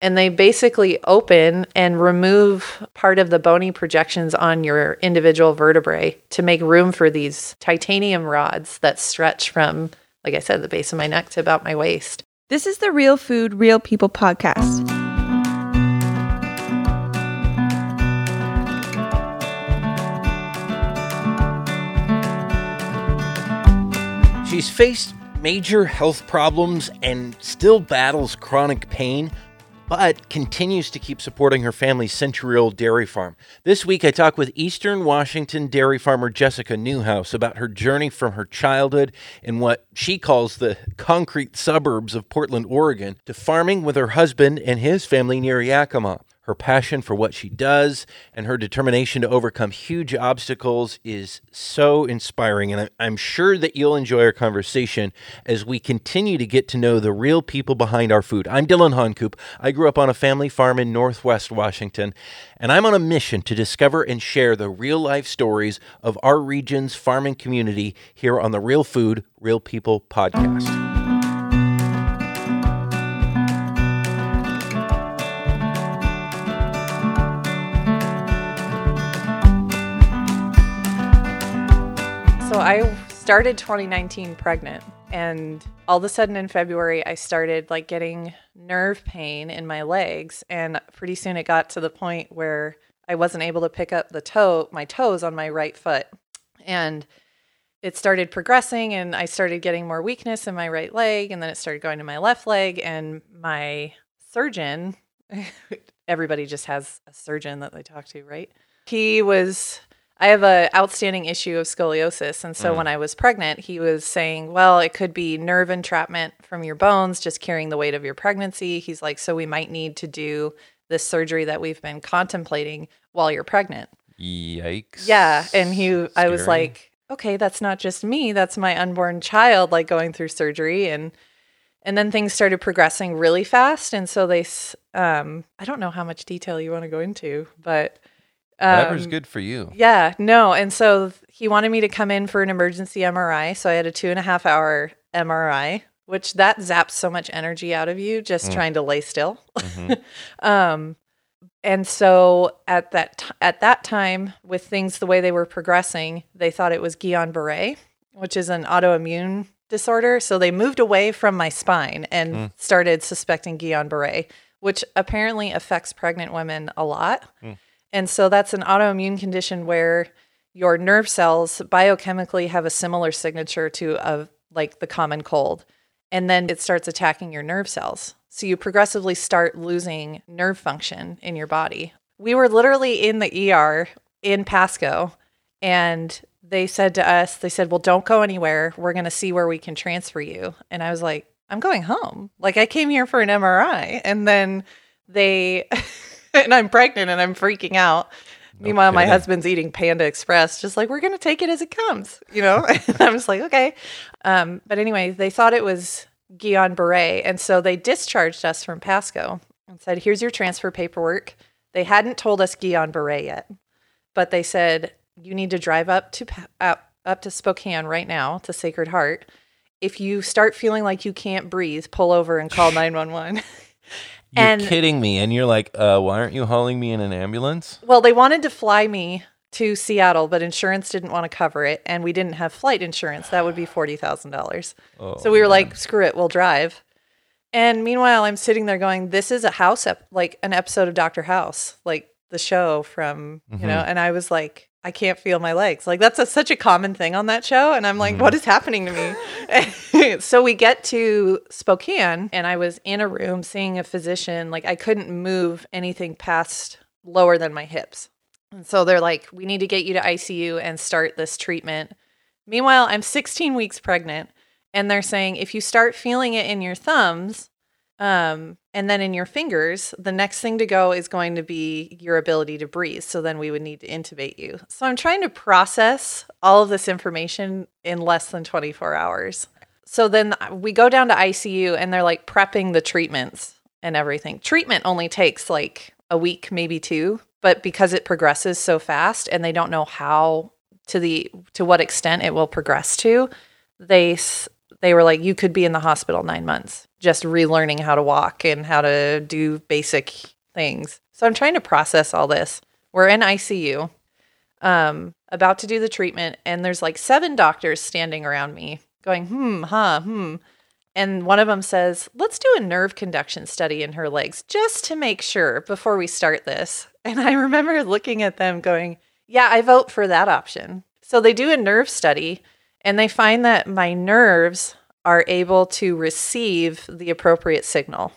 and they basically open and remove part of the bony projections on your individual vertebrae to make room for these titanium rods that stretch from, like I said, the base of my neck to about my waist. This is the Real Food, Real People podcast. She's faced major health problems and still battles chronic pain, but continues to keep supporting her family's century old dairy farm. This week, I talk with Eastern Washington dairy farmer Jessica Newhouse about her journey from her childhood in what she calls the concrete suburbs of Portland, Oregon, to farming with her husband and his family near Yakima. Her passion for what she does and her determination to overcome huge obstacles is so inspiring. And I'm sure that you'll enjoy our conversation as we continue to get to know the real people behind our food. I'm Dylan Honcoop. I grew up on a family farm in Northwest Washington, and I'm on a mission to discover and share the real life stories of our region's farming community here on the Real Food, Real People podcast. I started 2019 pregnant and all of a sudden in February I started like getting nerve pain in my legs and pretty soon it got to the point where I wasn't able to pick up the toe my toes on my right foot. And it started progressing and I started getting more weakness in my right leg and then it started going to my left leg and my surgeon everybody just has a surgeon that they talk to, right? He was I have an outstanding issue of scoliosis and so when I was pregnant, he was saying, "Well, it could be nerve entrapment from your bones just carrying the weight of your pregnancy." He's like, "So we might need to do this surgery that we've been contemplating while you're pregnant." Yikes. Yeah, and he I was like, okay, that's not just me, that's my unborn child like going through surgery and and then things started progressing really fast and so they s- um I don't know how much detail you want to go into, but Whatever's um, good for you. Yeah, no. And so he wanted me to come in for an emergency MRI. So I had a two and a half hour MRI, which that zaps so much energy out of you just trying to lay still. um, and so at that t- at that time, with things the way they were progressing, they thought it was Guillain-Barré, which is an autoimmune disorder. So they moved away from my spine and started suspecting Guillain-Barré, which apparently affects pregnant women a lot. And so that's an autoimmune condition where your nerve cells biochemically have a similar signature to of like the common cold. And then it starts attacking your nerve cells. So you progressively start losing nerve function in your body. We were literally in the ER in Pasco and they said to us, they said, "Well, don't go anywhere. We're going to see where we can transfer you." And I was like, "I'm going home. Like I came here for an MRI." And then they and I'm pregnant and I'm freaking out. Meanwhile, my husband's eating Panda Express, just like we're gonna take it as it comes, you know. and I'm just like, okay. Um, but anyway, they thought it was Guillain Barre, and so they discharged us from Pasco and said, "Here's your transfer paperwork." They hadn't told us Guillain Barre yet, but they said you need to drive up to up, up to Spokane right now to Sacred Heart. If you start feeling like you can't breathe, pull over and call 911. You're and kidding me. And you're like, uh, why aren't you hauling me in an ambulance? Well, they wanted to fly me to Seattle, but insurance didn't want to cover it, and we didn't have flight insurance. That would be forty thousand dollars. Oh, so we were like, "Screw it, we'll drive." And meanwhile, I'm sitting there going, "This is a house, ep- like an episode of Doctor House, like the show from you know." And I was like, "I can't feel my legs." Like that's a, such a common thing on that show, and I'm like, "What mm-hmm. is happening to me?" so we get to Spokane, and I was in a room seeing a physician. Like I couldn't move anything past lower than my hips. And so they're like, we need to get you to ICU and start this treatment. Meanwhile, I'm 16 weeks pregnant, and they're saying if you start feeling it in your thumbs um, and then in your fingers, the next thing to go is going to be your ability to breathe. So then we would need to intubate you. So I'm trying to process all of this information in less than 24 hours. So then we go down to ICU, and they're like prepping the treatments and everything. Treatment only takes like a week, maybe two, but because it progresses so fast and they don't know how to the to what extent it will progress to, they they were like you could be in the hospital 9 months just relearning how to walk and how to do basic things. So I'm trying to process all this. We're in ICU, um, about to do the treatment, and there's like seven doctors standing around me going, hmm, huh, hmm. And one of them says, let's do a nerve conduction study in her legs just to make sure before we start this. And I remember looking at them going, yeah, I vote for that option. So they do a nerve study and they find that my nerves are able to receive the appropriate signal.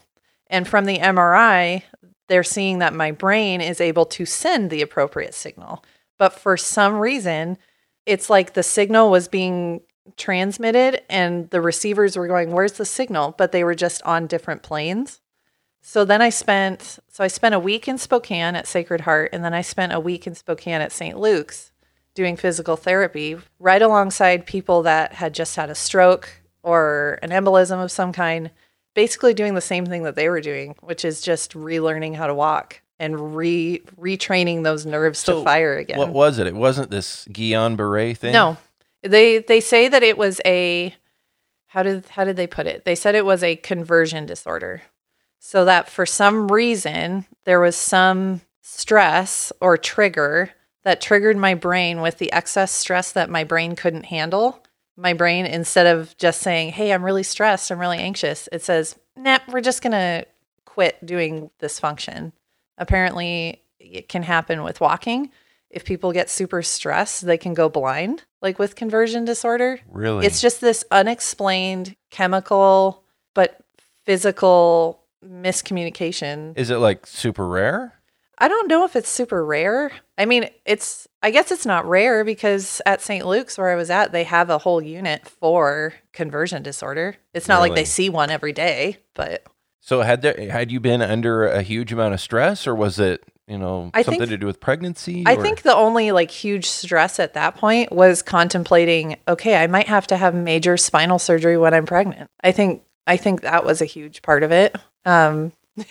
And from the MRI, they're seeing that my brain is able to send the appropriate signal. But for some reason, it's like the signal was being transmitted and the receivers were going, Where's the signal? But they were just on different planes. So then I spent so I spent a week in Spokane at Sacred Heart and then I spent a week in Spokane at St. Luke's doing physical therapy right alongside people that had just had a stroke or an embolism of some kind, basically doing the same thing that they were doing, which is just relearning how to walk and re retraining those nerves So, to fire again. What was it? It wasn't this Guillain Barre thing. No, they they say that it was a how did how did they put it? They said it was a conversion disorder. So that for some reason there was some stress or trigger that triggered my brain with the excess stress that my brain couldn't handle. My brain instead of just saying, "Hey, I'm really stressed, I'm really anxious," it says, "Nah, we're just going to quit doing this function." Apparently, it can happen with walking if people get super stressed, they can go blind, like with conversion disorder. Really? It's just this unexplained chemical but physical miscommunication. Is it like super rare? I don't know if it's super rare. I mean, it's I guess it's not rare because at St. Luke's where I was at, they have a whole unit for conversion disorder. It's not like they see one every day, but So had there had you been under a huge amount of stress, or was it you know I something think- to do with pregnancy? I or- think the only like huge stress at that point was contemplating, okay, I might have to have major spinal surgery when I'm pregnant. I think I think that was a huge part of it. Um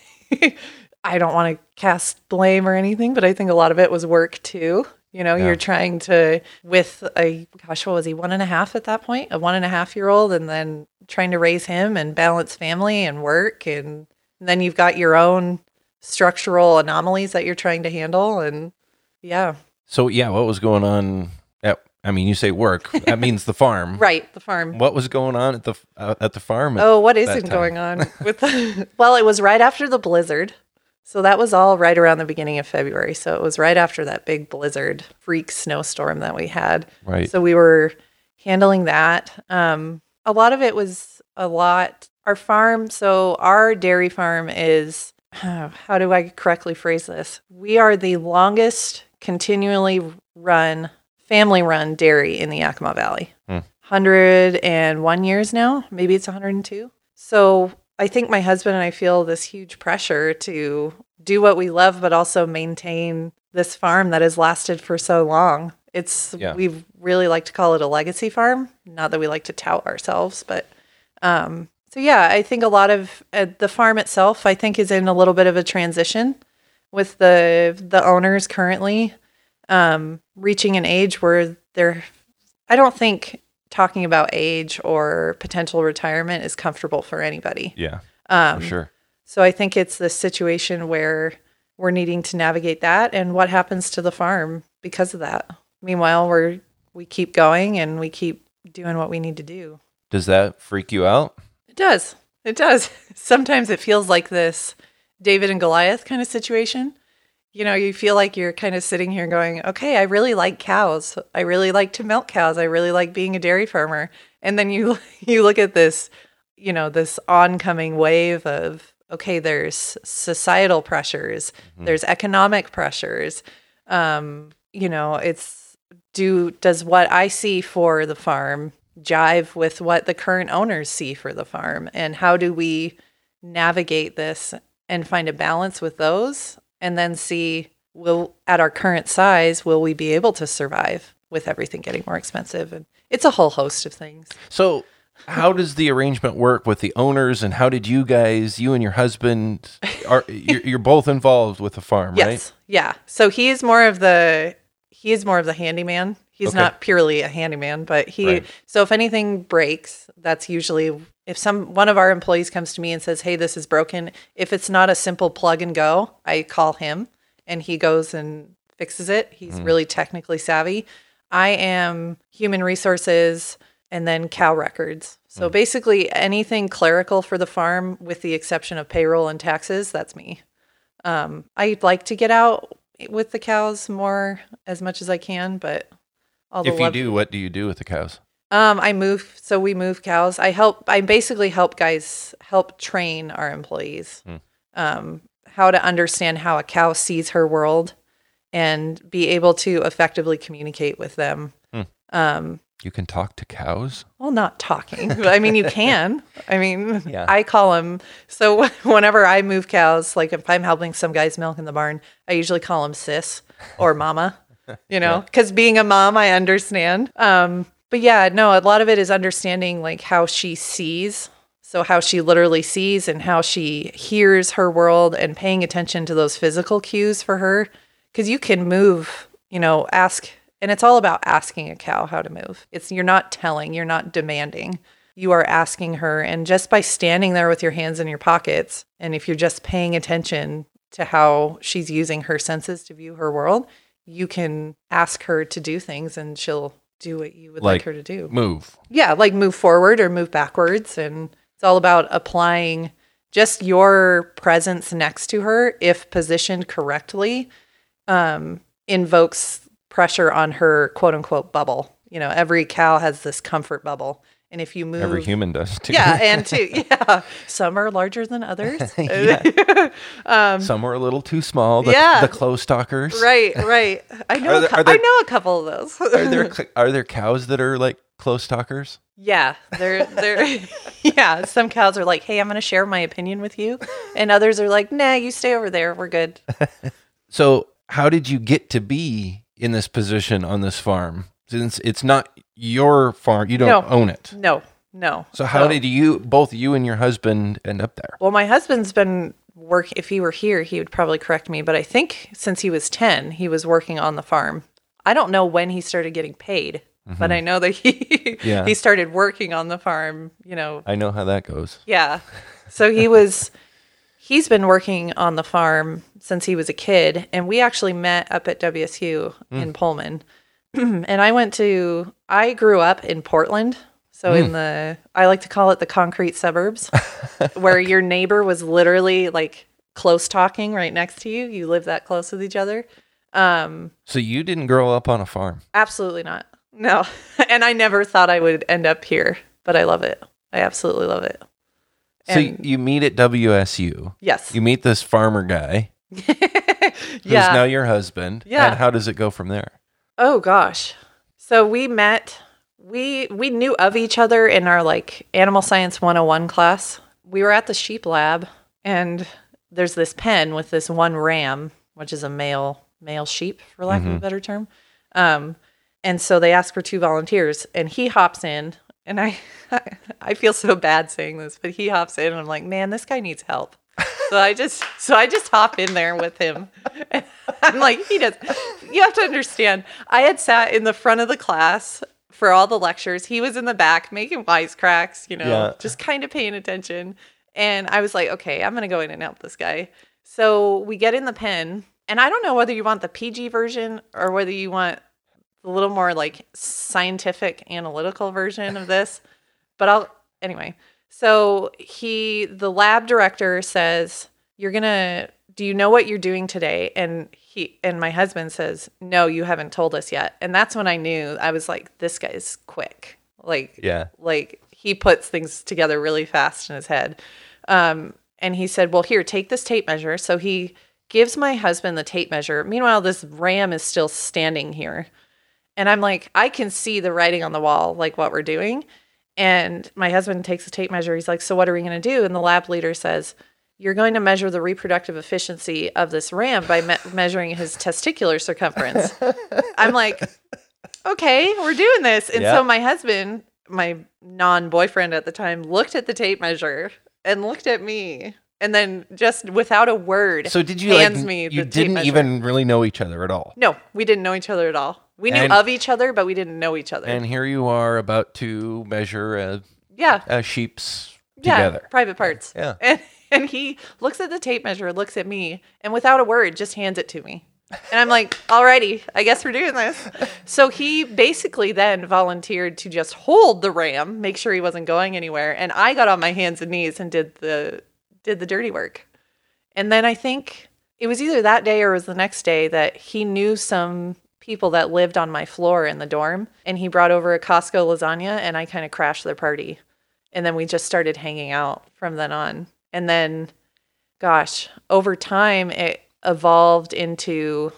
I don't want to cast blame or anything, but I think a lot of it was work too. You know, Yeah. you're trying to with a gosh, what was he, one and a half at that point? A one and a half year old and then trying to raise him and balance family and work and then you've got your own structural anomalies that you're trying to handle and yeah. So yeah, what was going on? At, I mean, you say work. That means the farm. Right, the farm. What was going on at the uh, at the farm? at Oh, what isn't going on with the Well, it was right after the blizzard. So that was all right around the beginning of February. So it was right after that big blizzard freak snowstorm that we had. Right. So we were handling that. Um, a lot of it was a lot. Our farm, so our dairy farm is, how do I correctly phrase this? We are the longest continually run, family run dairy in the Yakima Valley. Hmm. 101 years now, maybe it's 102. So I think my husband and I feel this huge pressure to do what we love, but also maintain this farm that has lasted for so long. It's Yeah. we really like to call it a legacy farm. Not that we like to tout ourselves, but um, so yeah, I think a lot of uh, the farm itself, I think, is in a little bit of a transition with the the owners currently um, reaching an age where they're. I don't think talking about age or potential retirement is comfortable for anybody. yeah, Um, for sure. so I think it's this situation where we're needing to navigate that and what happens to the farm because of that. Meanwhile, we're we keep going and we keep doing what we need to do. Does that freak you out? It does. It does. Sometimes it feels like this David and Goliath kind of situation. You know, you feel like you're kind of sitting here going, okay, I really like cows. I really like to milk cows. I really like being a dairy farmer. And then you you look at this, you know, this oncoming wave of okay, there's societal pressures, there's economic pressures. Um, you know, it's do does what I see for the farm jive with what the current owners see for the farm and how do we navigate this and find a balance with those and then see will at our current size will we be able to survive with everything getting more expensive and it's a whole host of things So, how does the arrangement work with the owners, and how did you guys, you and your husband, are you're, you're both involved with the farm, yes right? yeah so he is more of the he is more of the handyman he's Okay. not purely a handyman but he Right. so if anything breaks that's usually if some one of our employees comes to me and says, "Hey, this is broken," if it's not a simple plug and go, I call him and he goes and fixes it. He's really technically savvy. I am human resources and then cow records. So basically anything clerical for the farm with the exception of payroll and taxes, that's me. Um, I'd like to get out with the cows more as much as I can, but all If you love- do, what do you do with the cows? Um, I move. So we move cows. I help. I basically help guys help train our employees, um, how to understand how a cow sees her world, and be able to effectively communicate with them. Um, You can talk to cows. well, not talking, but I mean, you can. I mean, Yeah. I call them. So whenever I move cows, like if I'm helping some guys milk in the barn, I usually call them sis or mama, you know, because being a mom, I understand. Um, but yeah, no, a lot of it is understanding like how she sees. So how she literally sees and how she hears her world and paying attention to those physical cues for her. Because you can move, you know, ask and it's all about asking a cow how to move. It's you're not telling, you're not demanding. You are asking her and just by standing there with your hands in your pockets and if you're just paying attention to how she's using her senses to view her world, you can ask her to do things and she'll do what you would like, Like her to do. Move. Yeah, like move forward or move backwards and it's all about applying just your presence next to her if positioned correctly um, invokes pressure on her quote unquote bubble. You know, every cow has this comfort bubble. And if you move Every human does too. Yeah, and too yeah. Some are larger than others. Um, some are a little too small. The, Yeah. the close talkers. right, right. I know Are a there- cou- there- I know a couple of those. Are there are there cows that are like close talkers? Yeah, they're they're yeah. Some cows are like, "Hey, I'm going to share my opinion with you," and others are like, "Nah, you stay over there. We're good." So, how did you get to be in this position on this farm? Since it's not your farm, you don't No. own it. No, no. So, how did you, both you and your husband, end up there? Well, my husband's been work. If he were here, he would probably correct me. But I think since he was ten, he was working on the farm. I don't know when he started getting paid, mm-hmm. but I know that he Yeah. he started working on the farm. You know, I know how that goes. Yeah. So he was he's been working on the farm since he was a kid and we actually met up at WSU in mm. Pullman. and I went to I grew up in Portland. So in the I like to call it the concrete suburbs where your neighbor was literally like close talking right next to you. You live that close with each other. Um So, you didn't grow up on a farm. absolutely not. No. and I never thought I would end up here, but I love it. I absolutely love it. So, And- you meet at WSU. Yes. You meet this farmer guy who's yeah. now your husband. Yeah. And how does it go from there? Oh gosh. So we met we we knew of each other in our like animal science 101 class. We were at the sheep lab and there's this pen with this one ram, which is a male male sheep for lack of a better term. Um and so they asked for two volunteers and he hops in and I I feel so bad saying this, but he hops in and I'm like, "Man, this guy needs help." So I just so I just hop in there with him. And I'm like, he does. You have to understand. I had sat in the front of the class for all the lectures. He was in the back making wisecracks, you know, Yeah. just kind of paying attention. And I was like, okay, I'm gonna go in and help this guy. So we get in the pen, and I don't know whether you want the PG version or whether you want a little more like scientific analytical version of this but I'll anyway. So he, the lab director says, "You're gonna. Do you know what you're doing today?" And he and my husband says, "No, you haven't told us yet." And that's when I knew I was like, "This guy's quick. Like, Yeah. like he puts things together really fast in his head." Um, and he said, "Well, here, take this tape measure." So he gives my husband the tape measure. Meanwhile, this ram is still standing here. And I'm like, I can see the writing on the wall, like what we're doing. And my husband takes a tape measure. He's like, So what are we going to do? And the lab leader says, You're going to measure the reproductive efficiency of this ram by me- measuring his testicular circumference. I'm like, Okay, we're doing this. And Yeah. so my husband, my non boyfriend at the time, looked at the tape measure and looked at me. And then just without a word, So, did you like, hands me the you didn't even really know each other at all? No, we didn't know each other at all. We knew And- of each other, but we didn't know each other. And here you are about to measure a, yeah, a sheep's together. private parts. Yeah. And, and he looks at the tape measure, looks at me, and without a word, just hands it to me. And I'm like, alrighty, I guess we're doing this. So he basically then volunteered to just hold the ram, make sure he wasn't going anywhere. And I got on my hands and knees and did the did the dirty work. And then I think it was either that day or it was the next day that he knew some people that lived on my floor in the dorm and he brought over a Costco lasagna and I kind of crashed their party. And then we just started hanging out from then on. And then gosh, over time it evolved into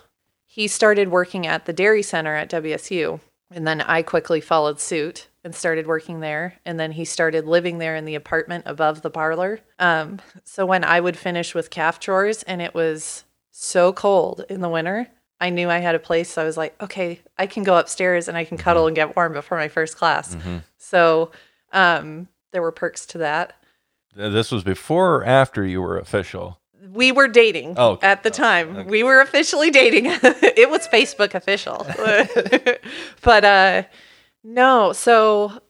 he started working at the dairy center at WSU and then I quickly followed suit and started working there and then he started living there in the apartment above the parlor. Um, so when I would finish with calf chores and it was so cold in the winter, I knew I had a place. So I was like, okay, I can go upstairs and I can cuddle and get warm before my first class. So um, there were perks to that. This was before or after you were official. We were dating Oh, okay. at the time. We were officially dating. it was Facebook official. but uh no, so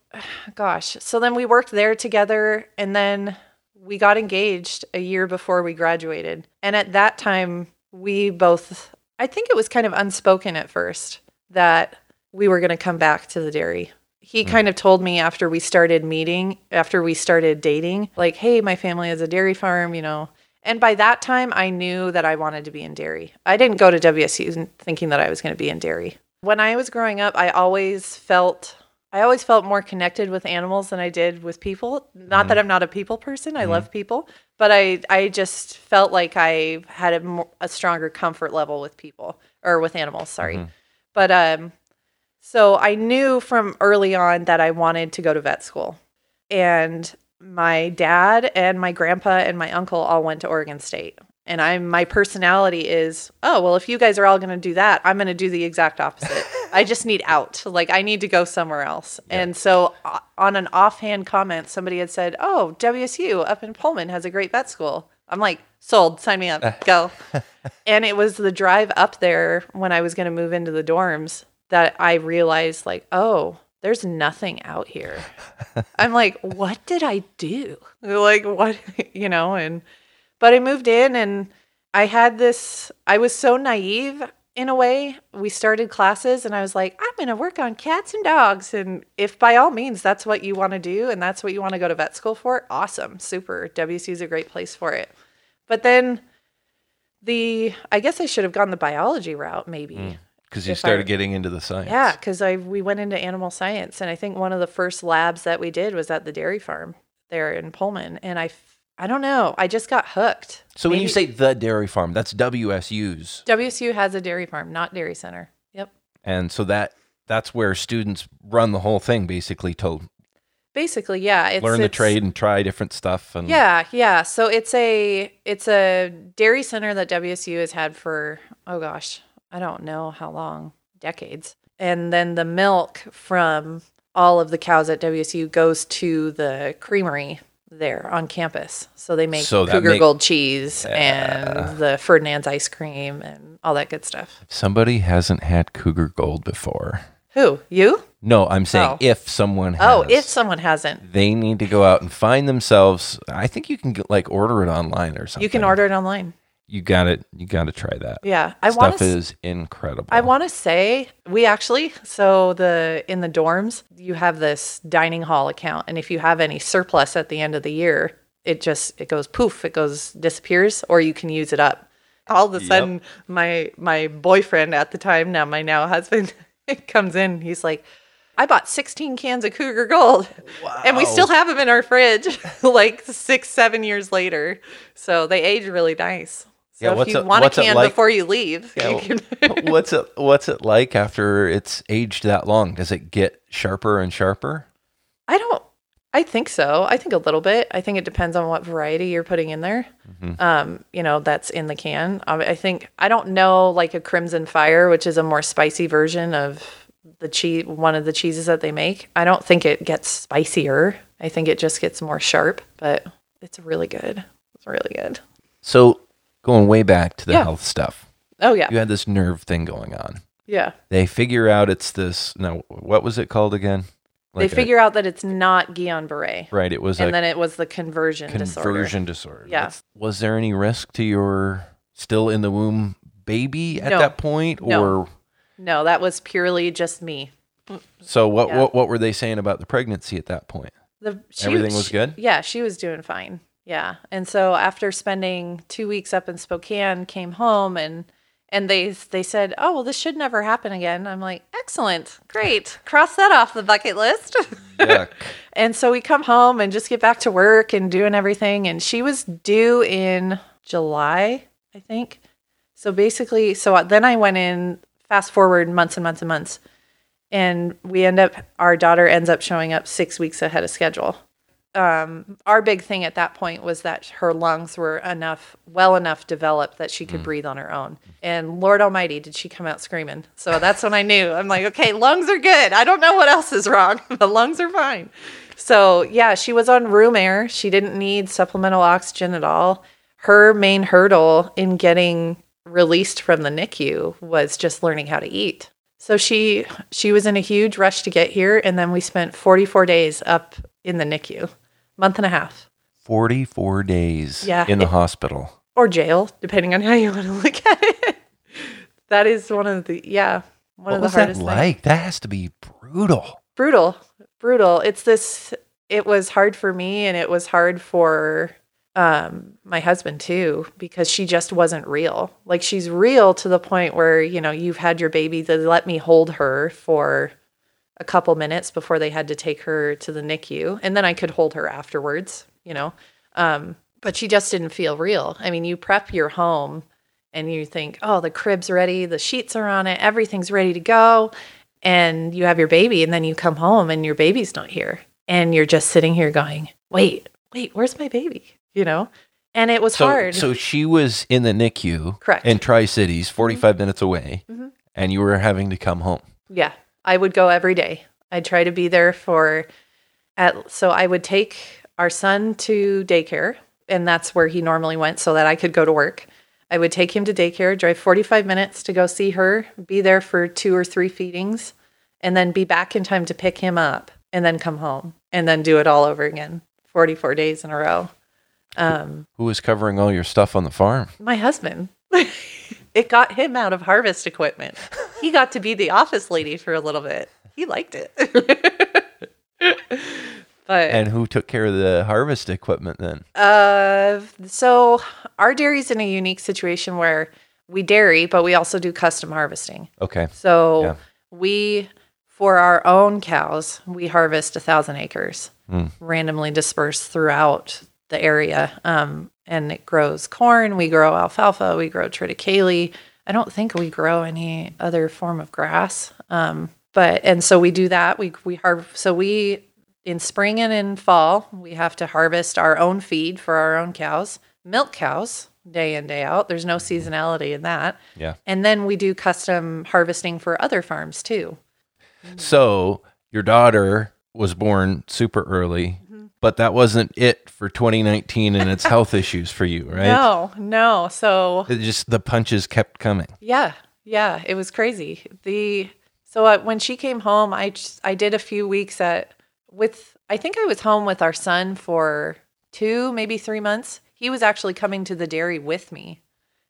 gosh. So then we worked there together and then we got engaged a year before we graduated. And at that time we both I think it was kind of unspoken at first that we were going to come back to the dairy. He hmm. kind of told me after we started meeting, after we started dating, like, hey, my family has a dairy farm, you know. And by that time, I knew that I wanted to be in dairy. I didn't go to WSU thinking that I was going to be in dairy. When I was growing up, I always felt I always felt more connected with animals than I did with people. Not that mm-hmm. I'm not a people person; I love mm-hmm. people, but I I just felt like I had a, more, a stronger comfort level with people or with animals. Sorry, mm-hmm. but um, so I knew from early on that I wanted to go to vet school, and my dad and my grandpa and my uncle all went to Oregon State. And I'm my personality is, oh, well, if you guys are all going to do that, I'm going to do the exact opposite. I just need out. Like I need to go somewhere else. And so uh, on an offhand comment, somebody had said, "Oh, WSU up in Pullman has a great vet school." I'm like, "Sold, sign me up. Go." and it was the drive up there when I was going to move into the dorms that I realized like, "Oh, there's nothing out here." I'm like, "What did I do?" Like what, you know, and but I moved in and I had this, I was so naive in a way. We started classes and I was like, I'm going to work on cats and dogs. And if by all means that's what you want to do and that's what you want to go to vet school for, awesome, super. WC is a great place for it. But then the, I guess I should have gone the biology route maybe. Mm, because you If I- started getting into the science. Yeah, because I we went into animal science, and I think one of the first labs that we did was at the dairy farm there in Pullman, and I I don't know, I just got hooked. So when you say the dairy farm, that's WSU's. WSU has a dairy farm, not dairy center. Yep, And so that that's where students run the whole thing basically to basically, yeah. It's learn the it's- trade and try different stuff and Yeah, yeah. So it's a it's a dairy center that WSU has had for oh gosh, I don't know how long, decades. And then the milk from all of the cows at WSU goes to the creamery there on campus. So they make So that Cougar make- Gold cheese and the Ferdinand's ice cream and all that good stuff. Somebody hasn't had Cougar Gold before. Who? You? No, I'm saying Oh. if someone oh, has. Oh, if someone hasn't, they need to go out and find themselves. I think you can get, like order it online or something. you can order it online. You got it. You got to try that. Yeah, I want Stuff to is incredible. I want to say we actually so the in the dorms you have this dining hall account and if you have any surplus at the end of the year it just it goes poof it goes disappears or you can use it up. All of a sudden my my boyfriend at the time now my now husband comes in he's like I bought 16 cans of Cougar Gold and we still have them in our fridge like 6 7 years later. So they age really nice. So Yeah, if what's you it- want a can like- before you leave, Yeah, you can what's it What's it like after it's aged that long? Does it get sharper and sharper? I don't. I think so. I think a little bit. I think it depends on what variety you're putting in there. Um, you know, that's in the can. Um, I think I don't know like a Crimson Fire, which is a more spicy version of the cheese, one of the cheeses that they make. I don't think it gets spicier. I think it just gets more sharp, but it's really good. It's really good. So going way back to the Yeah. health stuff, Oh yeah, you had this nerve thing going on. yeah. They figure out it's this. Now, what was it called again? they Like a- figure out that it's not Guillain-Barré, right. It was and a then it was the conversion, disorder. conversion disorder. Yeah. That's- Was there any risk to your still in the womb baby at No. that point, No. or No, that was purely just me. so? What Yeah. what what were they saying about the pregnancy at that point? The, she, Everything was she- good? Yeah, she was doing fine. Yeah, and so after spending two weeks up in Spokane, came home and and they they said, "Oh well, this should never happen again." I'm like, "Excellent, great, cross that off the bucket list." And so we come home and just get back to work and doing everything. And she was due in July, I think. So basically, so then I went in. Fast forward months and months and months, and we end up. Our daughter ends up showing up six weeks ahead of schedule um, our big thing at that point was that her lungs were enough, well enough developed that she could breathe on her own. And Lord Almighty, did she come out screaming? So that's when I knew. I'm like, okay, lungs are good. I don't know what else is wrong. The lungs are fine. So yeah, she was on room air. She didn't need supplemental oxygen at all. Her main hurdle in getting released from the NICU was just learning how to eat. So she she was in a huge rush to get here, and then we spent 44 days up in the NICU, month and a half, Forty four days. Yeah. in the hospital. or jail, depending on how you want to look at it. that is one of the yeah one What of the was that hardest things. like? That has to be brutal. brutal brutal it's this it was hard for me and it was hard for um my husband too because she just wasn't real like she's real to the point where you know you've had your baby they let me hold her for a couple minutes before they had to take her to the NICU and then I could hold her afterwards you know? Um but she just didn't feel real. I mean you prep your home and you think oh the crib's ready the sheets are on it everything's ready to go. And you have your baby and then you come home and your baby's not here. And you're just sitting here going wait wait where's my baby? You know? And it was So hard. so she was in the NICU, Correct. in Tri Cities, forty minutes away, Mhm. and you were having to come home. yeah i would go every day. I'd try to be there for at so i would take our son to daycare and that's where he normally went so that i could go to work. I would take him to daycare drive 45 minutes to go see her be there for two or three feedings and then be back in time to pick him up and then come home and then do it all over again 44 days in a row. Um, Who was covering all your stuff on the farm? my husband it got him out of harvest equipment he got to be the office lady for a little bit he liked it but And who took care of the harvest equipment then? uh, so our dairy's in a unique situation where we dairy but we also do custom harvesting Okay. so Yeah. we for our own cows we harvest a thousand acres Hmm. randomly dispersed throughout the area um, and it grows corn we grow alfalfa we grow triticale. I don't think we grow any other form of grass um, but and so we do that. We we har- so we in spring and in fall we have to harvest our own feed for our own cows milk cows day in day out. There's no seasonality in that. Yeah. and then we do custom harvesting for other farms too. So your daughter was born super early. But that wasn't it for 2019 and its health issues for you, right? no no so It just the punches kept coming. Yeah, yeah, it was crazy. The so uh, when she came home, I just, I did a few weeks at with I think I was home with our son for two, maybe three months. He was actually coming to the dairy with me,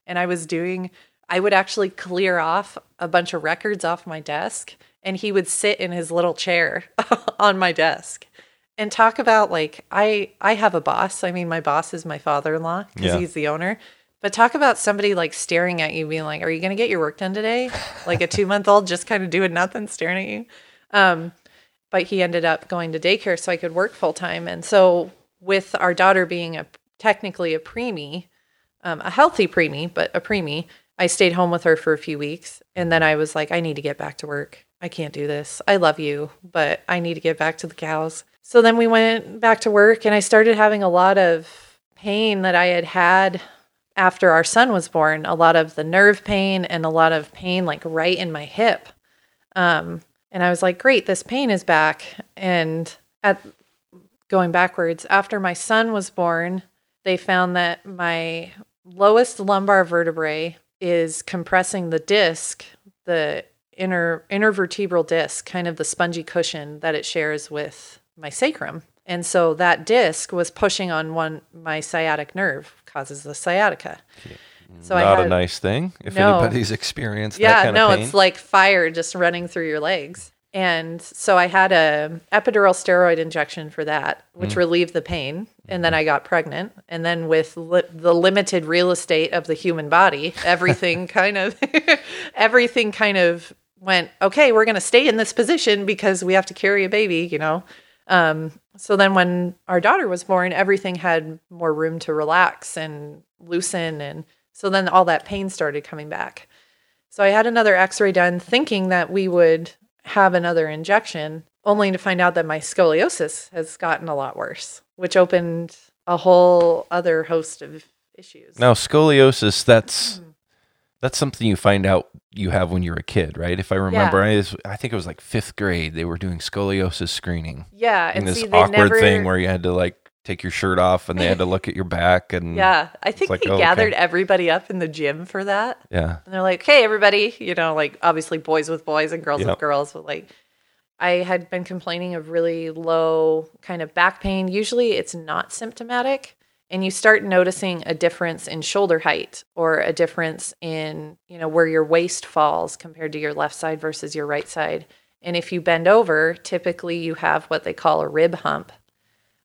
and I was doing. I would actually clear off a bunch of records off my desk, and he would sit in his little chair on my desk and talk about like I I have a boss. I mean, my boss is my father-in-law because Yeah. he's the owner. But talk about somebody like staring at you, being like, "Are you going to get your work done today?" Like a two-month-old just kind of doing nothing, staring at you. Um, but he ended up going to daycare so I could work full time. And so, with our daughter being a technically a preemie, um, a healthy preemie, but a preemie, I stayed home with her for a few weeks, and then I was like, I need to get back to work. I can't do this. I love you, but I need to get back to the cows. So then we went back to work, and I started having a lot of pain that I had had after our son was born. A lot of the nerve pain and a lot of pain like right in my hip. Um, and I was like, great, this pain is back. And at going backwards, after my son was born, they found that my lowest lumbar vertebrae is compressing the disc, the inner intervertebral disc, kind of the spongy cushion that it shares with my sacrum. And so that disc was pushing on one my sciatic nerve, causes the sciatica. So Not I a had, nice thing if No. anybody's experienced that yeah, no, of pain. it's like fire just running through your legs. And so I had a epidural steroid injection for that, which Mm. relieved the pain. And then I got pregnant. And then with li- the limited real estate of the human body, everything kind of everything kind of went, okay, we're going to stay in this position because we have to carry a baby, you know. Um, so then when our daughter was born, everything had more room to relax and loosen and so then all that pain started coming back. So I had another x-ray done thinking that we would have another injection only to find out that my scoliosis has gotten a lot worse, which opened a whole other host of issues. now scoliosis, that's Mm. That's something you find out you have when you're a kid, right? If I remember, I, was- I think it was like fifth grade. They were doing scoliosis screening. Yeah, And and this see they awkward never thing where you had to like take your shirt off and they had to look at your back and Yeah, I think like, they oh, okay. gathered everybody up in the gym for that. yeah. And they're like, hey, everybody, you know, like obviously boys with boys and girls Yep. with girls, but like I had been complaining of really low kind of back pain. Usually it's not symptomatic. And you start noticing a difference in shoulder height or a difference in, you know, where your waist falls compared to your left side versus your right side. And if you bend over, typically you have what they call a rib hump,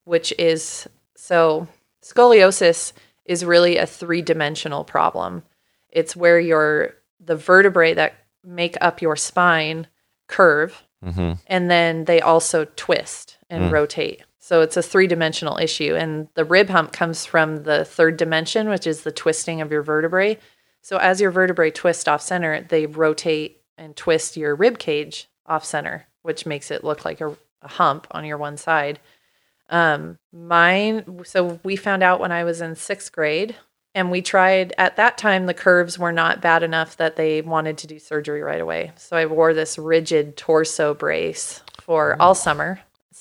which is so scoliosis is really a three dimensional problem. It's where your the vertebrae that make up your spine curve hmm and then they also twist and rotate. So it's a three dimensional issue. And the rib hump comes from the third dimension, which is the twisting of your vertebrae. So as your vertebrae twist off center, they rotate and twist your rib cage off center, which makes it look like a, a hump on your one side. Um, mine, so we found out when I was in sixth grade, and we tried at that time, the curves were not bad enough that they wanted to do surgery right away. So I wore this rigid torso brace for all summer.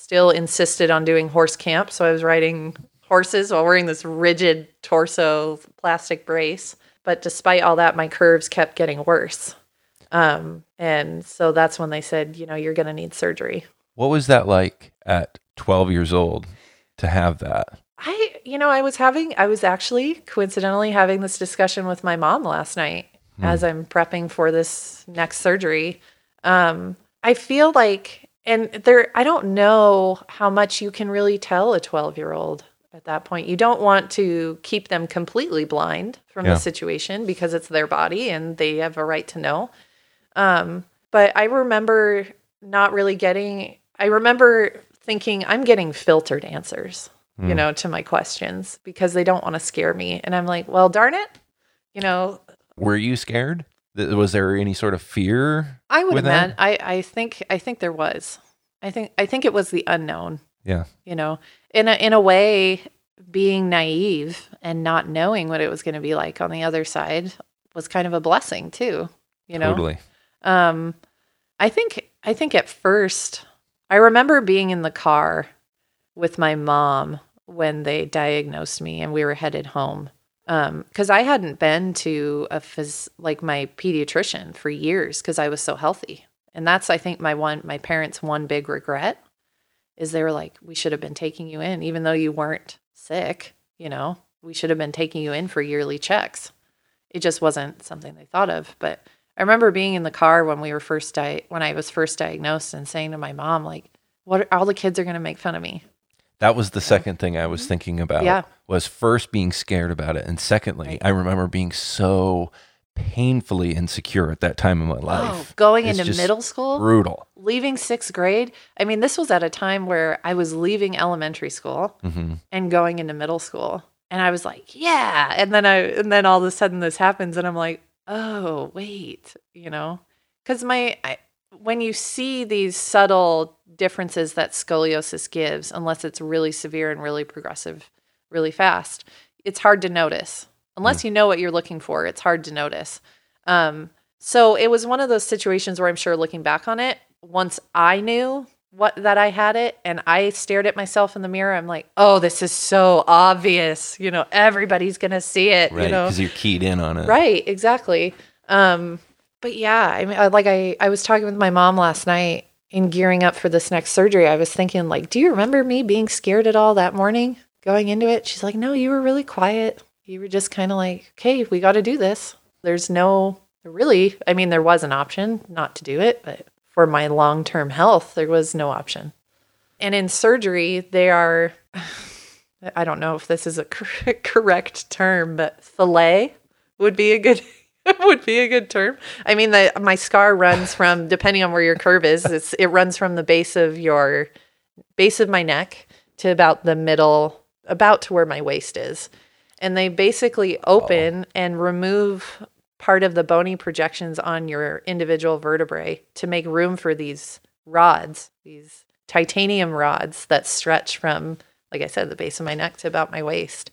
Still insisted on doing horse camp. So I was riding horses while wearing this rigid torso plastic brace. But despite all that, my curves kept getting worse. Um, and so that's when they said, you know, you're going to need surgery. What was that like at 12 years old to have that? I, you know, I was having, I was actually coincidentally having this discussion with my mom last night as I'm prepping for this next surgery. Um, I feel like, and there, I don't know how much you can really tell a 12 year old at that point. You don't want to keep them completely blind from Yeah. the situation because it's their body and they have a right to know. Um, but I remember not really getting, I remember thinking, I'm getting filtered answers, you know, to my questions because they don't want to scare me. And I'm like, well, darn it. You know, Were you scared? Was there any sort of fear? I would imagine, I, I think, I think there was, I think, I think it was the unknown, Yeah. you know, in a, in a way, being naive and not knowing what it was going to be like on the other side was kind of a blessing too, you know? Totally. Um, I think I think at first I remember being in the car with my mom when they diagnosed me and we were headed home. Um, because I hadn't been to a phys- like my pediatrician for years because I was so healthy. And that's I think my one my parents' one big regret is they were like, we should have been taking you in, even though you weren't sick, you know, we should have been taking you in for yearly checks. It just wasn't something they thought of. But I remember being in the car when we were first di- when I was first diagnosed and saying to my mom, like, what all the kids are gonna make fun of me. That was the second thing I was thinking about. Mm-hmm. Yeah. Was first being scared about it. And secondly, I remember being so painfully insecure at that time in my life. Oh, going It's into middle school, Brutal. leaving sixth grade. I mean, this was at a time where I was leaving elementary school hmm and going into middle school. And I was like, yeah. And then I and then all of a sudden this happens and I'm like, oh, wait, you know? Cuz my I, when you see these subtle differences that scoliosis gives unless it's really severe and really progressive really fast, it's hard to notice. Unless you know what you're looking for, it's hard to notice. Um so it was one of those situations where I'm sure looking back on it, once I knew what that I had it and I stared at myself in the mirror, I'm like, oh, this is so obvious. You know, everybody's gonna see it. Right. You know, Because you're keyed in on it. right? Exactly. Um, but yeah, I mean, like I, I was talking with my mom last night in gearing up for this next surgery. I was thinking, like, do you remember me being scared at all that morning going into it? She's like, no, you were really quiet. You were just kind of like, okay, we got to do this. There's no really, I mean, there was an option not to do it, but for my long term health, there was no option. And in surgery, they are, I don't know if this is a correct term, but fillet would be a good would be a good term. I mean, the my scar runs from depending on where your curve is, it's, it runs from the base of your base of my neck to about the middle, about to where my waist is, and they basically open and remove part of the bony projections on your individual vertebrae to make room for these rods, these titanium rods that stretch from, like I said, the base of my neck to about my waist.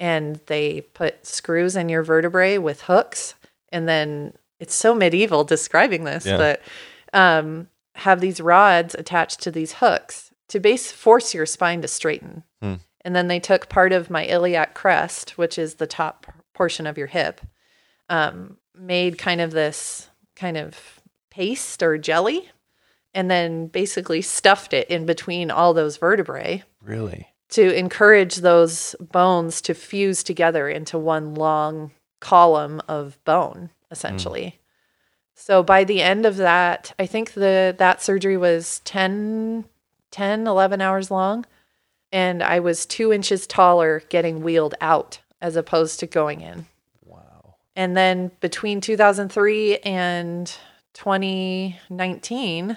And they put screws in your vertebrae with hooks. And then it's so medieval describing this, Yeah. but um, have these rods attached to these hooks to base force your spine to straighten. Hmm. And then they took part of my iliac crest, which is the top portion of your hip, um, made kind of this kind of paste or jelly, and then basically stuffed it in between all those vertebrae Really? to encourage those bones to fuse together into one long column of bone essentially so by the end of that i think the that surgery was 10 10 11 hours long and i was two inches taller getting wheeled out as opposed to going in Wow. and then between 2003 and 2019,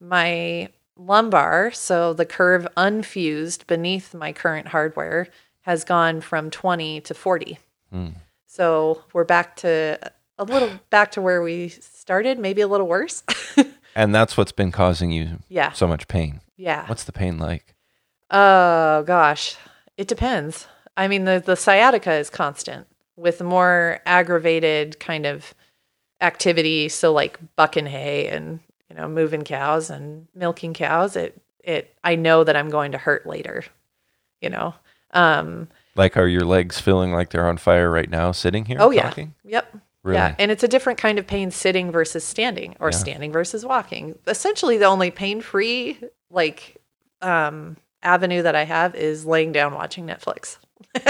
my lumbar, so the curve unfused beneath my current hardware, has gone from 20 to 40. Hmm. So we're back to a little back to where we started, maybe a little worse. And that's what's been causing you yeah. so much pain. Yeah. What's the pain like? Oh gosh, it depends. I mean, the the sciatica is constant with more aggravated kind of activity. So like bucking hay and you know moving cows and milking cows. It it I know that I'm going to hurt later. You know. Um. Like, are your legs feeling like they're on fire right now sitting here? Oh yeah. talking? Yep. Really? Yeah, and it's a different kind of pain sitting versus standing or Yeah. standing versus walking. Essentially the only pain-free like um avenue that I have is laying down watching Netflix.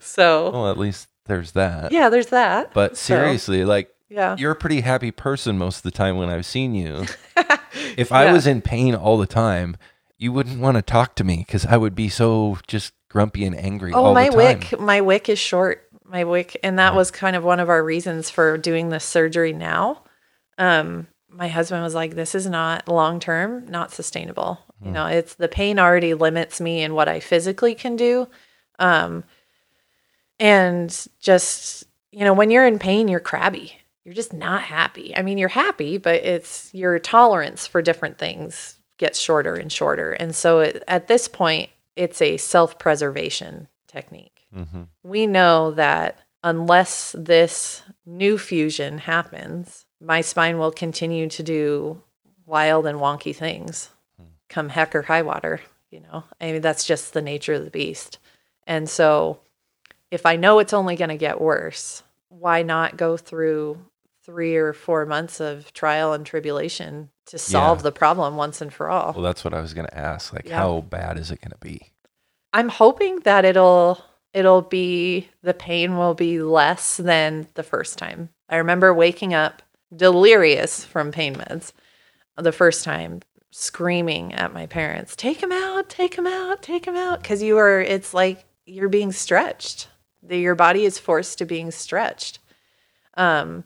so, Well, at least there's that. yeah, there's that. But So, seriously, like, yeah. you're a pretty happy person most of the time when I've seen you. if I Yeah. was in pain all the time, you wouldn't want to talk to me because I would be so just grumpy and angry Oh, all my the time. wick, my wick is short. My wick, and that was kind of one of our reasons for doing the surgery now. Um, my husband was like, "This is not long term, not sustainable. You know, it's the pain already limits me in what I physically can do, um, and just you know, when you're in pain, you're crabby. You're just not happy. I mean, you're happy, but it's your tolerance for different things gets shorter and shorter, and so it, at this point, it's a self preservation technique hmm we know that unless this new fusion happens, my spine will continue to do wild and wonky things come heck or high water. You know, I mean, that's just the nature of the beast. And so, if I know it's only going to get worse, why not go through three or four months of trial and tribulation to solve Yeah. the problem once and for all? Well, that's what I was going to ask. Like, Yeah. how bad is it going to be? I'm hoping that it'll it'll be the pain will be less than the first time. I remember waking up delirious from pain meds the first time screaming at my parents, "Take him out, take him out, take him out" cuz you are it's like you're being stretched. The, your body is forced to being stretched. Um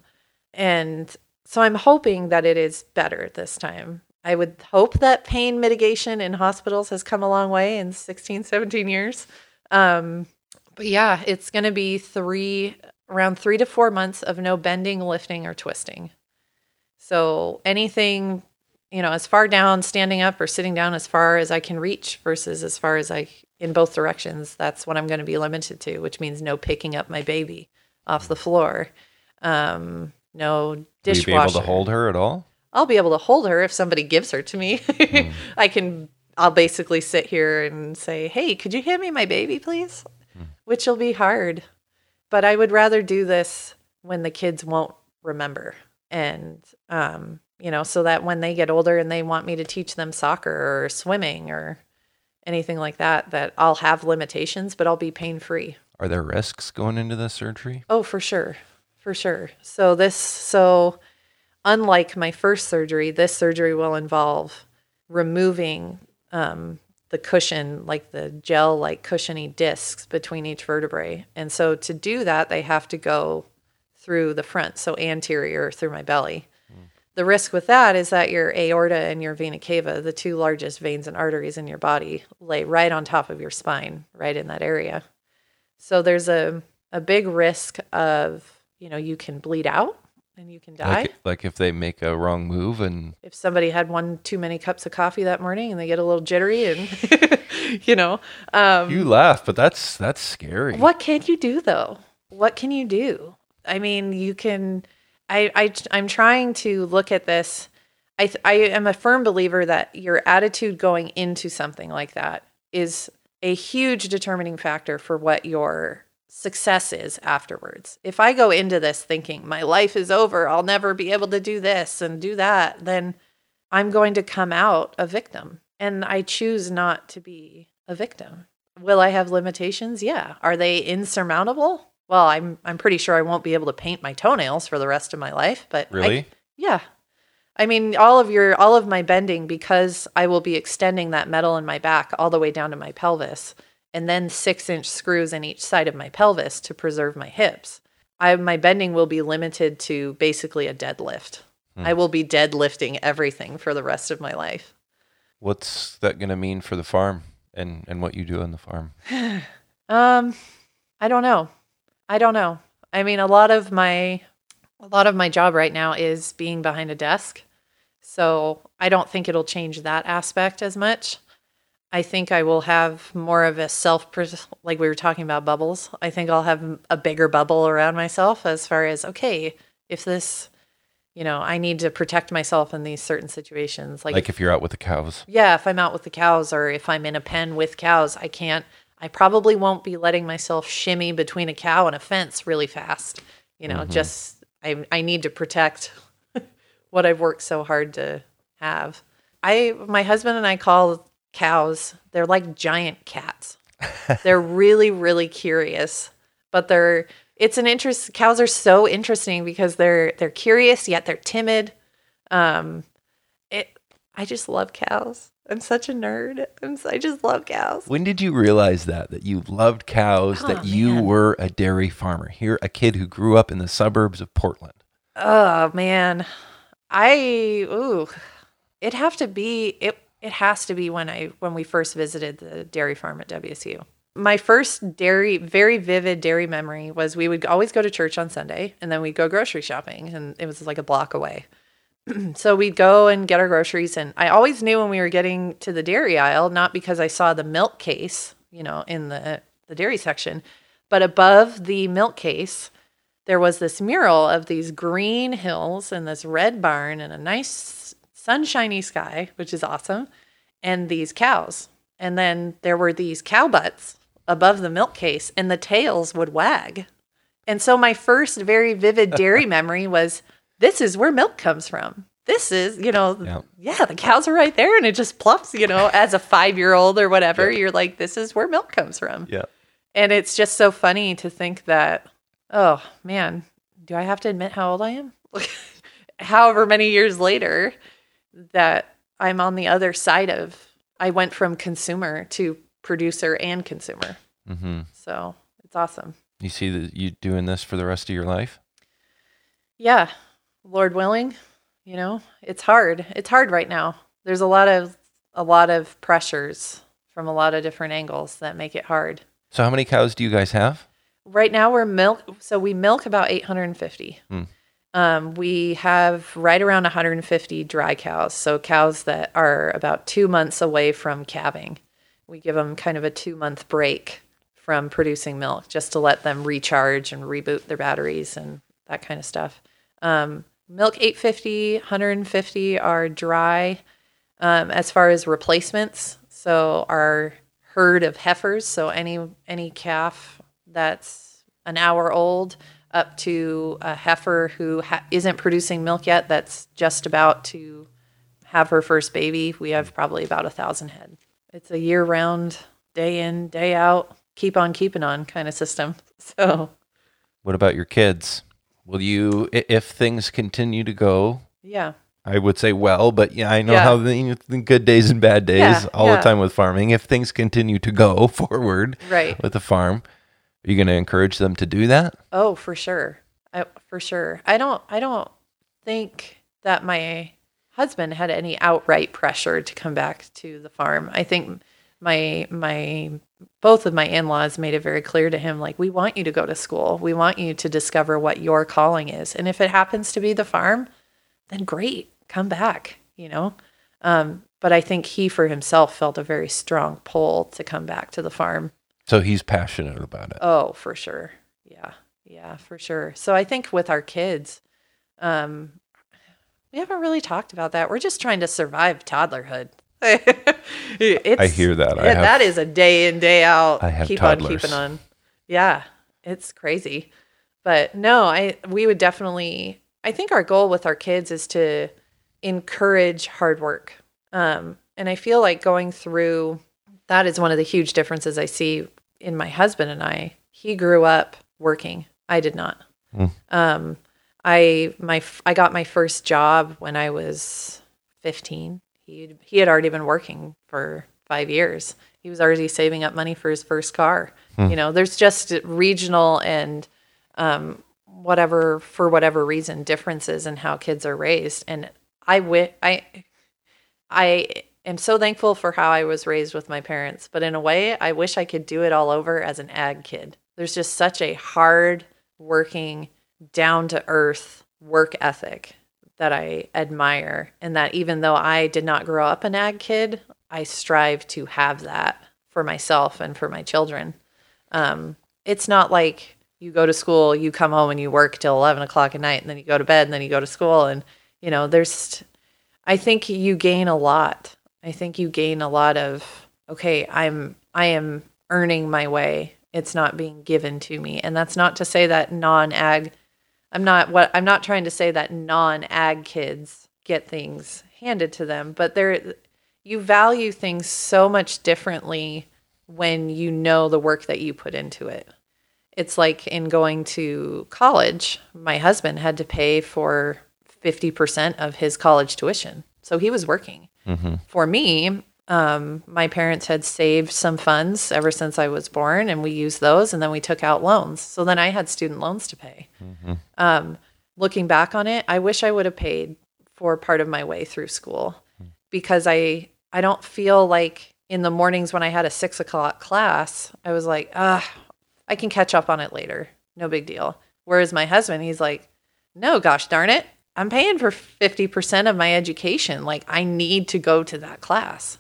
and so I'm hoping that it is better this time. I would hope that pain mitigation in hospitals has come a long way in 16, 17 years. Um, but yeah, it's going to be three, around three to four months of no bending, lifting, or twisting. So anything, you know, as far down, standing up, or sitting down as far as I can reach versus as far as I, in both directions, that's what I'm going to be limited to, which means no picking up my baby off the floor. Um, no Will you dishwasher. be able to hold her at all? I'll be able to hold her if somebody gives her to me. I can I'll basically sit here and say, "Hey, could you hand me my baby, please?" Which will be hard. But I would rather do this when the kids won't remember. And, um, you know, so that when they get older and they want me to teach them soccer or swimming or anything like that, that I'll have limitations, but I'll be pain free. Are there risks going into the surgery? Oh, for sure. For sure. So this so unlike my first surgery, this surgery will involve removing um, the cushion, like the gel like cushiony discs between each vertebrae. And so to do that, they have to go through the front, so anterior through my belly. The risk with that is that your aorta and your vena cava, the two largest veins and arteries in your body, lay right on top of your spine, right in that area. So there's a, a big risk of, you know, you can bleed out and you can die. Like, like if they make a wrong move and if somebody had one too many cups of coffee that morning and they get a little jittery and, you know, um, you laugh, but that's that's scary. what can you do though? What can you do? I mean, you can. I, I I'm trying to look at this. I I am a firm believer that your attitude going into something like that is a huge determining factor for what your success is afterwards. If I go into this thinking my life is over, I'll never be able to do this and do that, then I'm going to come out a victim. And I choose not to be a victim. Will I have limitations? Yeah. Are they insurmountable? Well, I'm I'm pretty sure I won't be able to paint my toenails for the rest of my life, but I- Really? yeah. I mean, all of your all of my bending because I will be extending that metal in my back all the way down to my pelvis and then 6-inch screws in each side of my pelvis to preserve my hips. I my bending will be limited to basically a deadlift. I will be deadlifting everything for the rest of my life. What's that going to mean for the farm and and what you do on the farm? Um, I don't know. I don't know. I mean, a lot of my a lot of my job right now is being behind a desk. So, I don't think it'll change that aspect as much. I think I will have more of a self like we were talking about bubbles. I think I'll have a bigger bubble around myself as far as okay, if this you know, I need to protect myself in these certain situations. Like, Like if you're out with the cows. yeah, if I'm out with the cows or if I'm in a pen with cows, I can't, I probably won't be letting myself shimmy between a cow and a fence really fast. You know, mm-hmm. just, I, I need to protect what I've worked so hard to have. I, my husband and I call cows, they're like giant cats. they're really, really curious, but they're, it's an interest. Cows are so interesting because they're, they're curious, yet they're timid. Um, it, I just love cows. I'm such a nerd. I'm, I just love cows. When did you realize that that you loved cows, Oh, that you man. were a dairy farmer? Here, a kid who grew up in the suburbs of Portland. Oh man, I ooh, it have to be it. It has to be when I when we first visited the dairy farm at WSU. My first dairy, very vivid dairy memory was we would always go to church on Sunday, and then we'd go grocery shopping, and it was like a block away. so we'd go and get our groceries, and I always knew when we were getting to the dairy aisle, not because I saw the milk case, you know, in the the dairy section, but above the milk case there was this mural of these green hills and this red barn and a nice sunshiny sky, which is awesome, and these cows. And then there were these cow butts above the milk case, and the tails would wag. And so my first very vivid dairy memory was this is where milk comes from. This is, you know, Yeah. yeah, the cows are right there and it just plops, you know, as a five year old or whatever, you're like, this is where milk comes from. Yeah. And it's just so funny to think that, oh man, do I have to admit how old I am? However many years later, that I'm on the other side of, I went from consumer to producer and consumer. hmm So it's awesome. You see that you doing this for the rest of your life? Yeah, Lord willing, you know, it's hard. It's hard right now. There's a lot of, a lot of pressures from a lot of different angles that make it hard. So, how many cows do you guys have? Right now we're milk so we milk about 850. Hmm. Um, we have right around 150 dry cows, so cows that are about two months away from calving. We give them kind of a two month break from producing milk just to let them recharge and reboot their batteries and that kind of stuff. Um, milk 850, 150 are dry. Um, as far as replacements, so our herd of heifers, so any any calf that's an hour old, up to a heifer who ha- isn't producing milk yet that's just about to have her first baby. We have probably about a thousand head. It's a year round, day in, day out, keep on keeping on kind of system. So, What about your kids? Will you, if things continue to go, yeah. I would say well, but yeah, I know Yeah. how the, the good days and bad days Yeah, all yeah. the time with farming. If things continue to go forward Right. with the farm, are you going to encourage them to do that? Oh, for sure. I, for sure. I don't I don't think that my husband had any outright pressure to come back to the farm. I think my my both of my in-laws made it very clear to him like we want you to go to school. We want you to discover what your calling is. And if it happens to be the farm, then great. Come back, you know. Um, but I think he for himself felt a very strong pull to come back to the farm. So he's passionate about it. Oh, for sure. Yeah. Yeah, for sure. So I think with our kids, um, we haven't really talked about that. We're just trying to survive toddlerhood. it's, I hear that. I yeah, have- that is a day in, day out. I have keep on keeping on. Yeah, it's crazy. But no, I we would definitely. I think our goal with our kids is to encourage hard work. Um, and I feel like going through that is one of the huge differences I see in my husband and I. He grew up working. I did not. Mm. Um, I my I got my first job when I was 15. He he had already been working for 5 years. He was already saving up money for his first car. You know, there's just regional and um, whatever for whatever reason differences in how kids are raised and I wi- I I am so thankful for how I was raised with my parents, but in a way, I wish I could do it all over as an ag kid. There's just such a hard working, down to earth work ethic that I admire. And that even though I did not grow up an ag kid, I strive to have that for myself and for my children. Um, it's not like you go to school, you come home and you work till 11 o'clock at night, and then you go to bed, and then you go to school. And, you know, there's, I think you gain a lot. I think you gain a lot of, okay, I'm, I am earning my way. It's not being given to me. And that's not to say that non ag, I'm not what, I'm not trying to say that non ag kids get things handed to them, but there, you value things so much differently when you know the work that you put into it. It's like in going to college, my husband had to pay for 50% of his college tuition. So he was working. For me, um, my parents had saved some funds ever since I was born, and we used those, and then we took out loans. So then I had student loans to pay. Um, looking back on it, I wish I would have paid for part of my way through school because I I don't feel like in the mornings when I had a six o'clock class, I was like, ah, I can catch up on it later. No big deal. Whereas my husband, he's like, no, gosh darn it. I'm paying for 50% of my education. Like, I need to go to that class.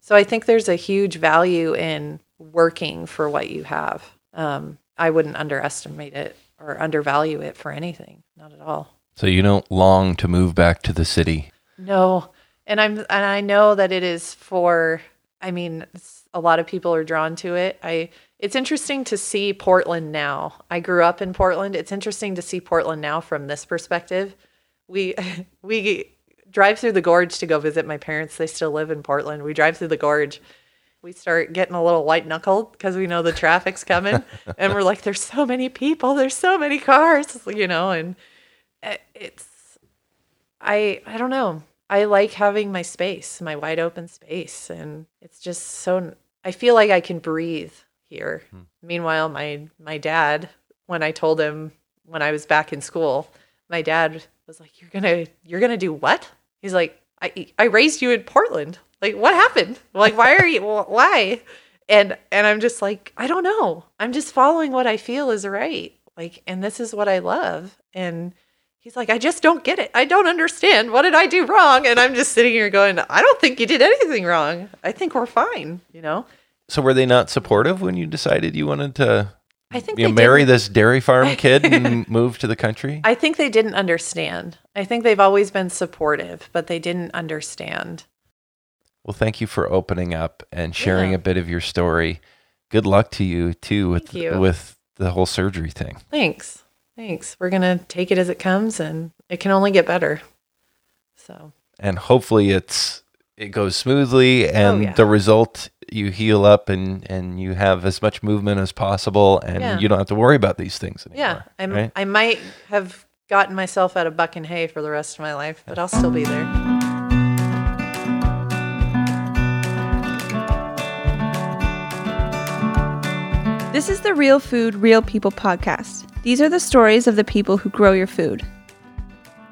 So I think there's a huge value in working for what you have. Um, I wouldn't underestimate it or undervalue it for anything. Not at all. So you don't long to move back to the city. No, and I'm and I know that it is for. I mean, a lot of people are drawn to it. I. It's interesting to see Portland now. I grew up in Portland. It's interesting to see Portland now from this perspective. We we drive through the gorge to go visit my parents. They still live in Portland. We drive through the gorge. We start getting a little white knuckled because we know the traffic's coming, and we're like, "There's so many people. There's so many cars," you know, and it's I I don't know. I like having my space, my wide open space, and it's just so. I feel like I can breathe here. Hmm. Meanwhile, my my dad, when I told him when I was back in school, my dad was like, "You're gonna you're gonna do what?" He's like, "I I raised you in Portland. Like, what happened? Like, why are you why?" And and I'm just like, I don't know. I'm just following what I feel is right. Like, and this is what I love. And he's like, I just don't get it. I don't understand. What did I do wrong? And I'm just sitting here going, I don't think you did anything wrong. I think we're fine, you know? So were they not supportive when you decided you wanted to I think you know, marry didn't- this dairy farm kid and move to the country? I think they didn't understand. I think they've always been supportive, but they didn't understand. Well, thank you for opening up and sharing Yeah. a bit of your story. Good luck to you too with you. with the whole surgery thing. Thanks. Thanks. We're going to take it as it comes and it can only get better. So, and hopefully it's it goes smoothly oh, and Oh, yeah. the result you heal up and and you have as much movement as possible and Yeah. you don't have to worry about these things anymore. yeah. I'm, right? I might have gotten myself out of buck and hay for the rest of my life, but I'll still be there. This is the Real Food, Real People podcast. These are the stories of the people who grow your food.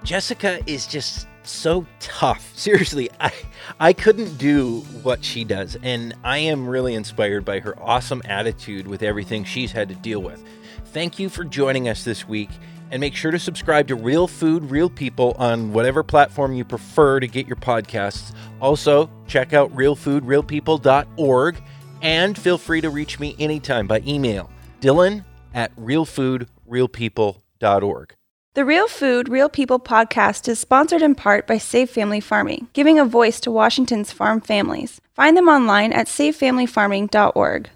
Jessica is just so tough. Seriously, I I couldn't do what she does, and I am really inspired by her awesome attitude with everything she's had to deal with. Thank you for joining us this week, and make sure to subscribe to Real Food, Real People on whatever platform you prefer to get your podcasts. Also, check out realfoodrealpeople.org, and feel free to reach me anytime by email, Dylan at realfoodrealpeople.org. The Real Food, Real People podcast is sponsored in part by Save Family Farming, giving a voice to Washington's farm families. Find them online at savefamilyfarming.org.